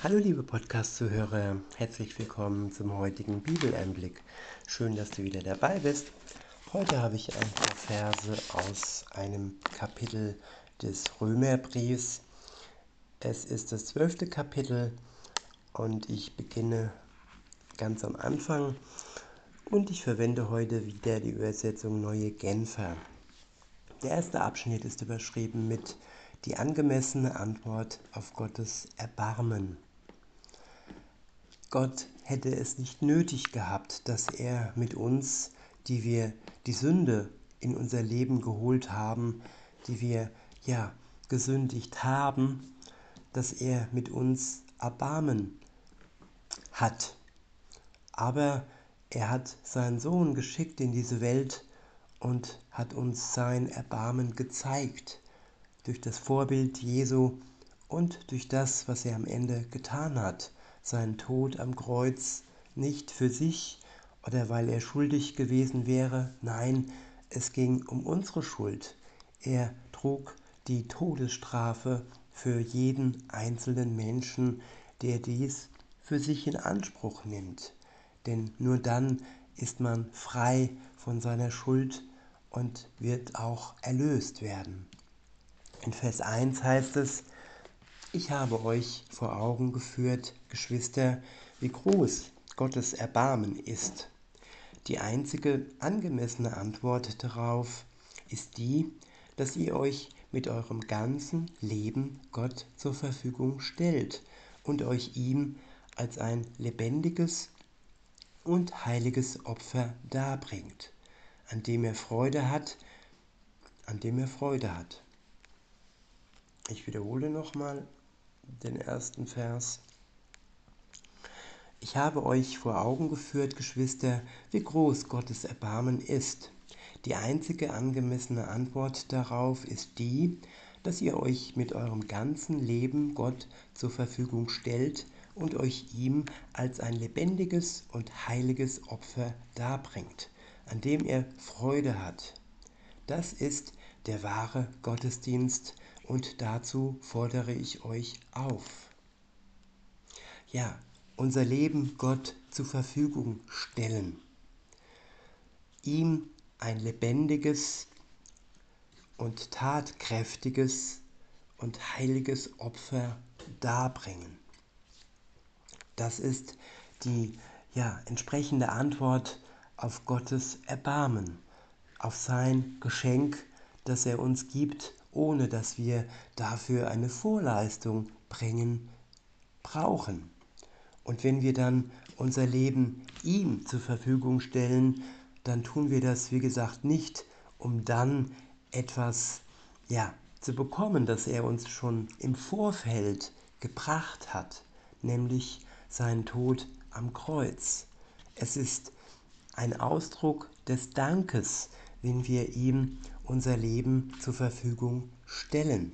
Hallo liebe Podcast-Zuhörer, herzlich willkommen zum heutigen Bibeleinblick. Schön, dass du wieder dabei bist. Heute habe ich ein paar Verse aus einem Kapitel des Römerbriefs. Es ist das zwölfte Kapitel und ich beginne ganz am Anfang und ich verwende heute wieder die Übersetzung Neue Genfer. Der erste Abschnitt ist überschrieben mit die angemessene Antwort auf Gottes Erbarmen. Gott hätte es nicht nötig gehabt, dass er mit uns, die wir die Sünde in unser Leben geholt haben, die wir ja gesündigt haben, dass er mit uns Erbarmen hat. Aber er hat seinen Sohn geschickt in diese Welt und hat uns sein Erbarmen gezeigt durch das Vorbild Jesu und durch das, was er am Ende getan hat seinen Tod am Kreuz nicht für sich oder weil er schuldig gewesen wäre, nein, es ging um unsere Schuld. Er trug die Todesstrafe für jeden einzelnen Menschen, der dies für sich in Anspruch nimmt. Denn nur dann ist man frei von seiner Schuld und wird auch erlöst werden. In Vers 1 heißt es, ich habe euch vor Augen geführt, Geschwister, wie groß Gottes Erbarmen ist. Die einzige angemessene Antwort darauf ist die, dass ihr euch mit eurem ganzen Leben Gott zur Verfügung stellt und euch ihm als ein lebendiges und heiliges Opfer darbringt, an dem er Freude hat, an dem er Freude hat. Ich wiederhole nochmal, den ersten Vers. Ich habe euch vor Augen geführt, Geschwister, wie groß Gottes Erbarmen ist. Die einzige angemessene Antwort darauf ist die, dass ihr euch mit eurem ganzen Leben Gott zur Verfügung stellt und euch ihm als ein lebendiges und heiliges Opfer darbringt, an dem er Freude hat. Das ist der wahre Gottesdienst, und dazu fordere ich euch auf. Ja, unser Leben Gott zur Verfügung stellen. Ihm ein lebendiges und tatkräftiges und heiliges Opfer darbringen. Das ist die ja, entsprechende Antwort auf Gottes Erbarmen, auf sein Geschenk, das er uns gibt ohne dass wir dafür eine Vorleistung bringen brauchen. Und wenn wir dann unser Leben ihm zur Verfügung stellen, dann tun wir das, wie gesagt, nicht, um dann etwas ja, zu bekommen, das er uns schon im Vorfeld gebracht hat, nämlich seinen Tod am Kreuz. Es ist ein Ausdruck des Dankes, wenn wir ihm unser Leben zur Verfügung stellen.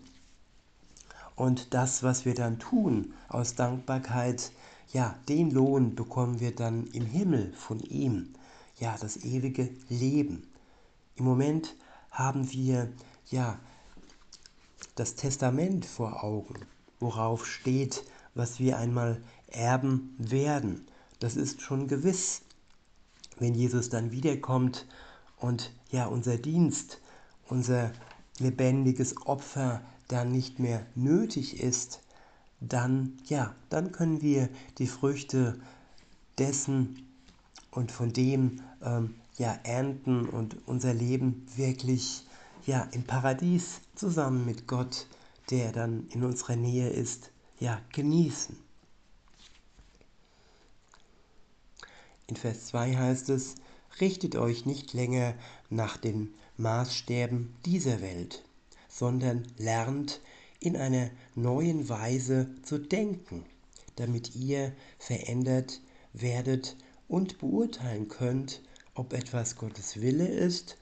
Und das, was wir dann tun aus Dankbarkeit, ja, den Lohn bekommen wir dann im Himmel von ihm. Ja, das ewige Leben. Im Moment haben wir ja das Testament vor Augen, worauf steht, was wir einmal erben werden. Das ist schon gewiss. Wenn Jesus dann wiederkommt und ja unser Dienst unser lebendiges Opfer dann nicht mehr nötig ist, dann ja, dann können wir die Früchte dessen und von dem ähm, ja ernten und unser Leben wirklich ja im Paradies zusammen mit Gott, der dann in unserer Nähe ist, ja genießen. In Vers 2 heißt es, richtet euch nicht länger nach den Maßstäben dieser Welt, sondern lernt in einer neuen Weise zu denken, damit ihr verändert werdet und beurteilen könnt, ob etwas Gottes Wille ist,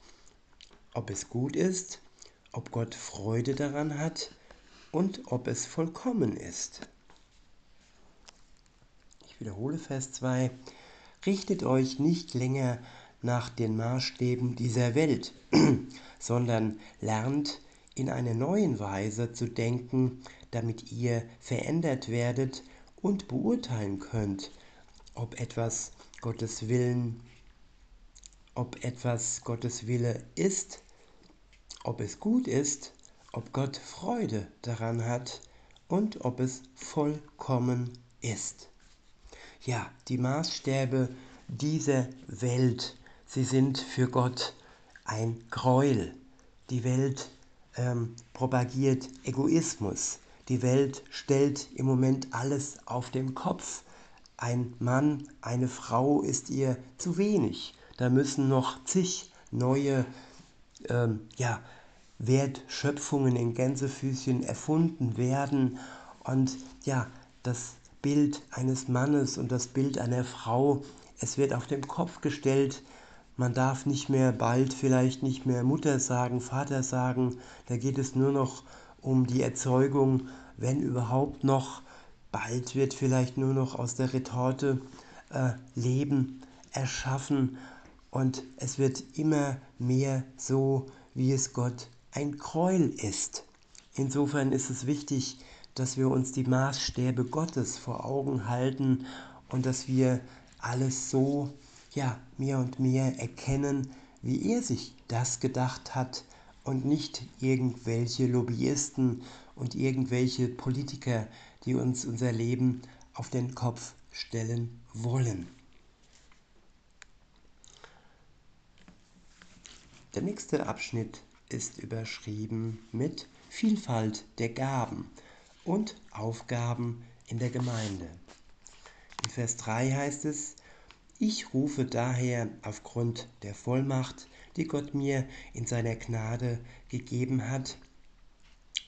ob es gut ist, ob Gott Freude daran hat und ob es vollkommen ist. Ich wiederhole Vers 2. Richtet euch nicht länger nach den Maßstäben dieser Welt, sondern lernt in einer neuen Weise zu denken, damit ihr verändert werdet und beurteilen könnt, ob etwas Gottes Willen, ob etwas Gottes Wille ist, ob es gut ist, ob Gott Freude daran hat und ob es vollkommen ist. Ja, die Maßstäbe dieser Welt, sie sind für Gott ein Gräuel. Die Welt ähm, propagiert Egoismus. Die Welt stellt im Moment alles auf den Kopf. Ein Mann, eine Frau ist ihr zu wenig. Da müssen noch zig neue ähm, ja, Wertschöpfungen in Gänsefüßchen erfunden werden. Und ja, das Bild eines Mannes und das Bild einer Frau, es wird auf den Kopf gestellt. Man darf nicht mehr bald vielleicht nicht mehr Mutter sagen, Vater sagen. Da geht es nur noch um die Erzeugung, wenn überhaupt noch. Bald wird vielleicht nur noch aus der Retorte äh, Leben erschaffen und es wird immer mehr so, wie es Gott ein Gräuel ist. Insofern ist es wichtig, dass wir uns die Maßstäbe Gottes vor Augen halten und dass wir alles so ja, mehr und mehr erkennen, wie er sich das gedacht hat und nicht irgendwelche Lobbyisten und irgendwelche Politiker, die uns unser Leben auf den Kopf stellen wollen. Der nächste Abschnitt ist überschrieben mit Vielfalt der Gaben und Aufgaben in der Gemeinde. In Vers 3 heißt es, ich rufe daher aufgrund der Vollmacht, die Gott mir in seiner Gnade gegeben hat,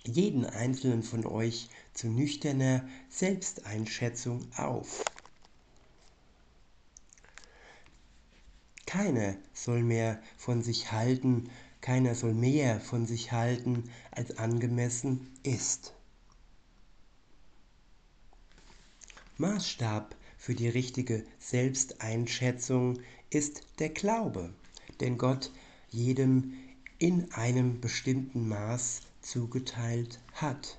jeden einzelnen von euch zu nüchterner Selbsteinschätzung auf. Keiner soll mehr von sich halten, keiner soll mehr von sich halten, als angemessen ist. Maßstab für die richtige Selbsteinschätzung ist der Glaube, den Gott jedem in einem bestimmten Maß zugeteilt hat.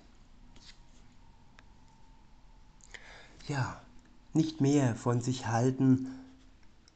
Ja, nicht mehr von sich halten,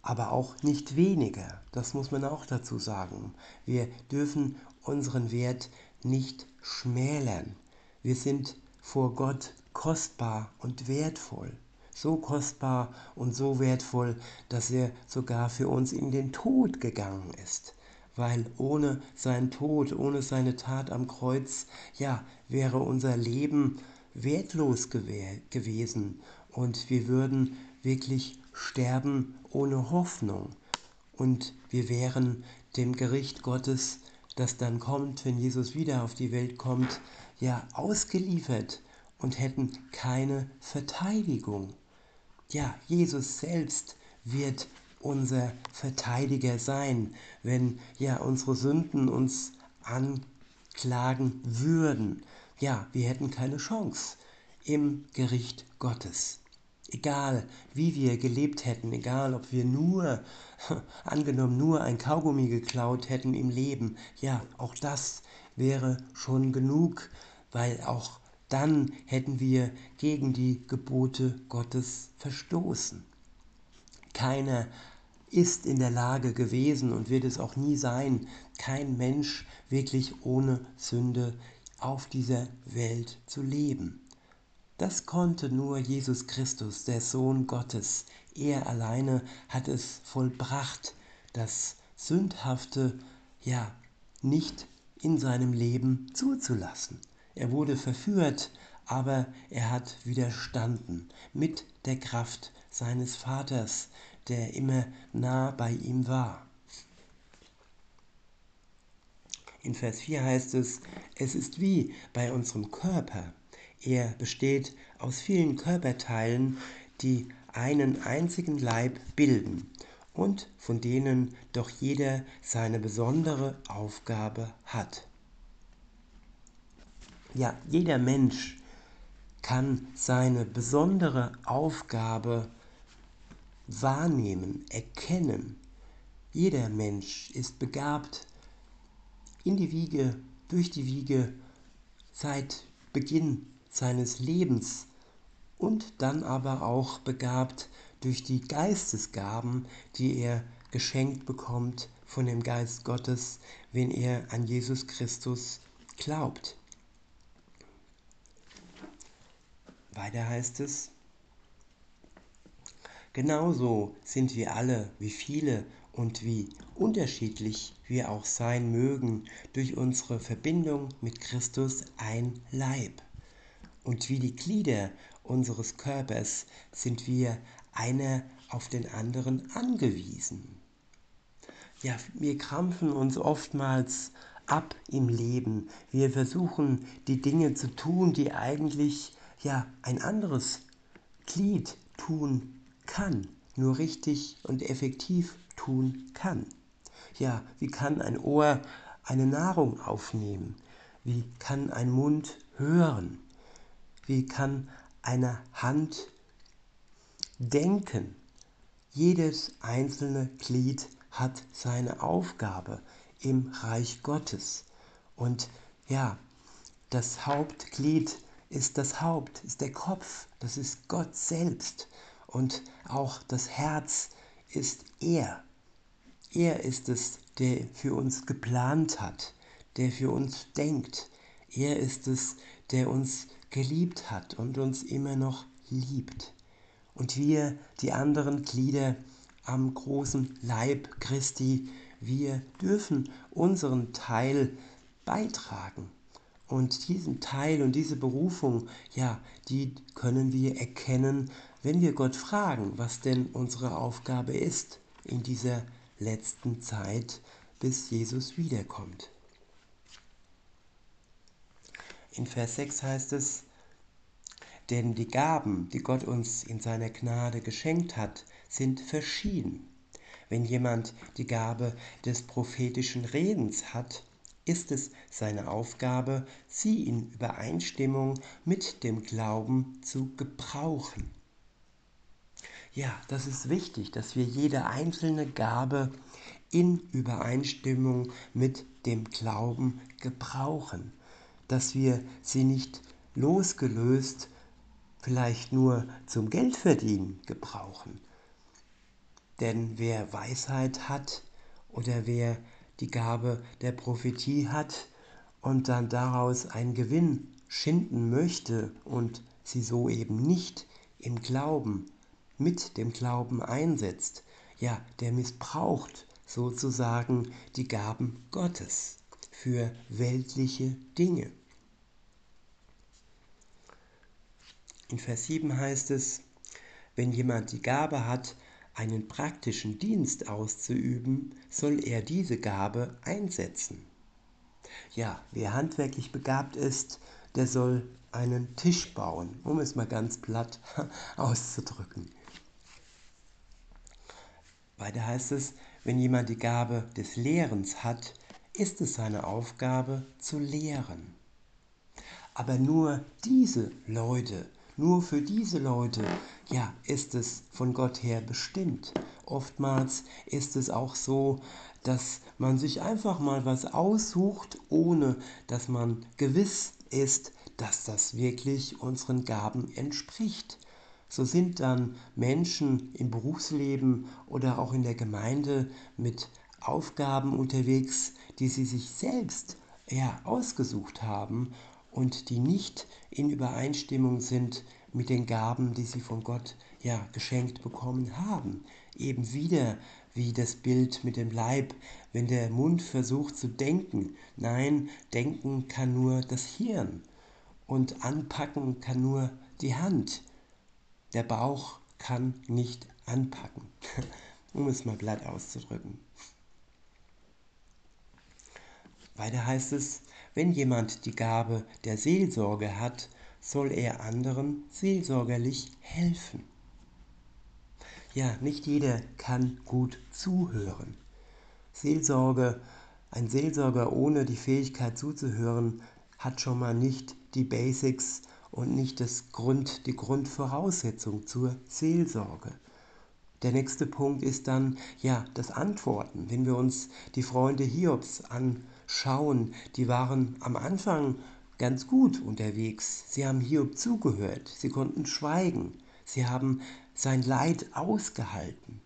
aber auch nicht weniger. Das muss man auch dazu sagen. Wir dürfen unseren Wert nicht schmälern. Wir sind vor Gott kostbar und wertvoll. So kostbar und so wertvoll, dass er sogar für uns in den Tod gegangen ist. Weil ohne seinen Tod, ohne seine Tat am Kreuz, ja, wäre unser Leben wertlos gewesen und wir würden wirklich sterben ohne Hoffnung und wir wären dem Gericht Gottes, das dann kommt, wenn Jesus wieder auf die Welt kommt, ja ausgeliefert und hätten keine Verteidigung. Ja, Jesus selbst wird unser Verteidiger sein, wenn ja unsere Sünden uns anklagen würden. Ja, wir hätten keine Chance im Gericht Gottes. Egal, wie wir gelebt hätten, egal, ob wir nur, angenommen, nur ein Kaugummi geklaut hätten im Leben, ja, auch das wäre schon genug, weil auch dann hätten wir gegen die Gebote Gottes verstoßen. Keiner ist in der Lage gewesen und wird es auch nie sein, kein Mensch wirklich ohne Sünde auf dieser Welt zu leben. Das konnte nur Jesus Christus, der Sohn Gottes. Er alleine hat es vollbracht, das Sündhafte ja nicht in seinem Leben zuzulassen. Er wurde verführt, aber er hat widerstanden mit der Kraft seines Vaters, der immer nah bei ihm war. In Vers 4 heißt es, es ist wie bei unserem Körper. Er besteht aus vielen Körperteilen, die einen einzigen Leib bilden und von denen doch jeder seine besondere Aufgabe hat. Ja, jeder Mensch kann seine besondere Aufgabe wahrnehmen, erkennen. Jeder Mensch ist begabt in die Wiege, durch die Wiege seit Beginn seines Lebens und dann aber auch begabt durch die Geistesgaben, die er geschenkt bekommt von dem Geist Gottes, wenn er an Jesus Christus glaubt. Weiter heißt es, genauso sind wir alle, wie viele und wie unterschiedlich wir auch sein mögen, durch unsere Verbindung mit Christus ein Leib. Und wie die Glieder unseres Körpers sind wir einer auf den anderen angewiesen. Ja, wir krampfen uns oftmals ab im Leben. Wir versuchen die Dinge zu tun, die eigentlich ja ein anderes Glied tun kann, nur richtig und effektiv tun kann. Ja, wie kann ein Ohr eine Nahrung aufnehmen? Wie kann ein Mund hören? Wie kann eine Hand denken? Jedes einzelne Glied hat seine Aufgabe im Reich Gottes. Und ja, das Hauptglied ist das Haupt, ist der Kopf, das ist Gott selbst. Und auch das Herz ist er. Er ist es, der für uns geplant hat, der für uns denkt. Er ist es, der uns geliebt hat und uns immer noch liebt. Und wir, die anderen Glieder am großen Leib Christi, wir dürfen unseren Teil beitragen. Und diesen Teil und diese Berufung, ja, die können wir erkennen, wenn wir Gott fragen, was denn unsere Aufgabe ist in dieser letzten Zeit, bis Jesus wiederkommt. In Vers 6 heißt es, denn die Gaben, die Gott uns in seiner Gnade geschenkt hat, sind verschieden. Wenn jemand die Gabe des prophetischen Redens hat, ist es seine Aufgabe, sie in Übereinstimmung mit dem Glauben zu gebrauchen. Ja, das ist wichtig, dass wir jede einzelne Gabe in Übereinstimmung mit dem Glauben gebrauchen, dass wir sie nicht losgelöst vielleicht nur zum Geldverdienen gebrauchen. Denn wer Weisheit hat oder wer die Gabe der Prophetie hat und dann daraus einen Gewinn schinden möchte und sie so eben nicht im Glauben, mit dem Glauben einsetzt, ja, der missbraucht sozusagen die Gaben Gottes für weltliche Dinge. In Vers 7 heißt es, wenn jemand die Gabe hat, einen praktischen Dienst auszuüben, soll er diese Gabe einsetzen. Ja, wer handwerklich begabt ist, der soll einen Tisch bauen, um es mal ganz platt auszudrücken. Weiter heißt es, wenn jemand die Gabe des Lehrens hat, ist es seine Aufgabe zu lehren. Aber nur diese Leute nur für diese Leute, ja, ist es von Gott her bestimmt. Oftmals ist es auch so, dass man sich einfach mal was aussucht, ohne dass man gewiss ist, dass das wirklich unseren Gaben entspricht. So sind dann Menschen im Berufsleben oder auch in der Gemeinde mit Aufgaben unterwegs, die sie sich selbst ja, ausgesucht haben und die nicht in Übereinstimmung sind mit den Gaben, die sie von Gott ja geschenkt bekommen haben. Eben wieder wie das Bild mit dem Leib, wenn der Mund versucht zu denken. Nein, denken kann nur das Hirn und anpacken kann nur die Hand. Der Bauch kann nicht anpacken, um es mal glatt auszudrücken. Weiter heißt es, wenn jemand die Gabe der Seelsorge hat, soll er anderen seelsorgerlich helfen. Ja, nicht jeder kann gut zuhören. Seelsorge, ein Seelsorger ohne die Fähigkeit zuzuhören, hat schon mal nicht die Basics und nicht das Grund, die Grundvoraussetzung zur Seelsorge. Der nächste Punkt ist dann ja das Antworten. Wenn wir uns die Freunde Hiobs anschauen, die waren am Anfang ganz gut unterwegs. Sie haben Hiob zugehört, sie konnten schweigen, sie haben sein Leid ausgehalten.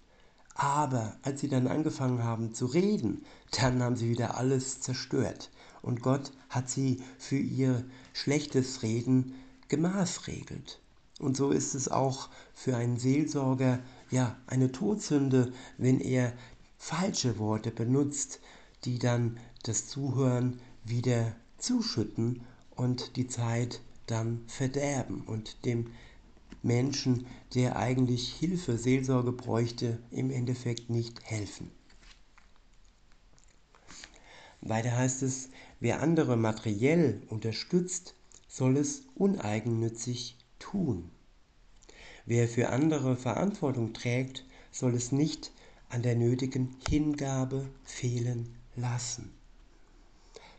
Aber als sie dann angefangen haben zu reden, dann haben sie wieder alles zerstört. Und Gott hat sie für ihr schlechtes Reden gemaßregelt. Und so ist es auch für einen Seelsorger ja eine Todsünde, wenn er falsche Worte benutzt, die dann das Zuhören wieder zuschütten und die Zeit dann verderben und dem Menschen, der eigentlich Hilfe, Seelsorge bräuchte, im Endeffekt nicht helfen. Weiter heißt es, wer andere materiell unterstützt, soll es uneigennützig tun. Wer für andere Verantwortung trägt, soll es nicht an der nötigen Hingabe fehlen lassen.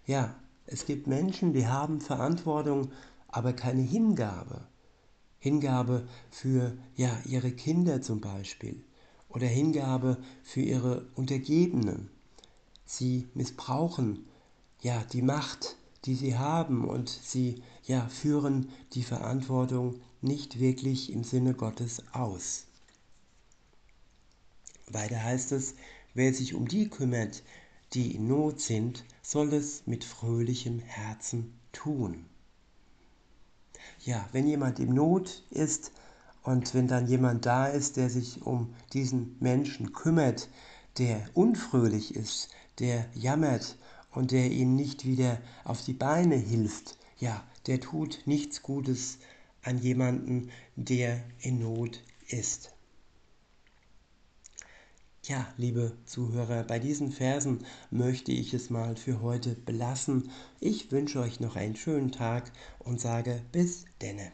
Ja, es gibt Menschen, die haben Verantwortung, aber keine Hingabe. Hingabe für ja, ihre Kinder zum Beispiel oder Hingabe für ihre Untergebenen. Sie missbrauchen ja die Macht, die sie haben und sie ja führen die Verantwortung nicht wirklich im Sinne Gottes aus. Weiter heißt es, wer sich um die kümmert, die in Not sind, soll es mit fröhlichem Herzen tun ja, wenn jemand in Not ist und wenn dann jemand da ist, der sich um diesen Menschen kümmert, der unfröhlich ist, der jammert und der ihm nicht wieder auf die Beine hilft, ja, der tut nichts Gutes an jemanden, der in Not ist. Ja, liebe Zuhörer, bei diesen Versen möchte ich es mal für heute belassen. Ich wünsche euch noch einen schönen Tag und sage bis denne.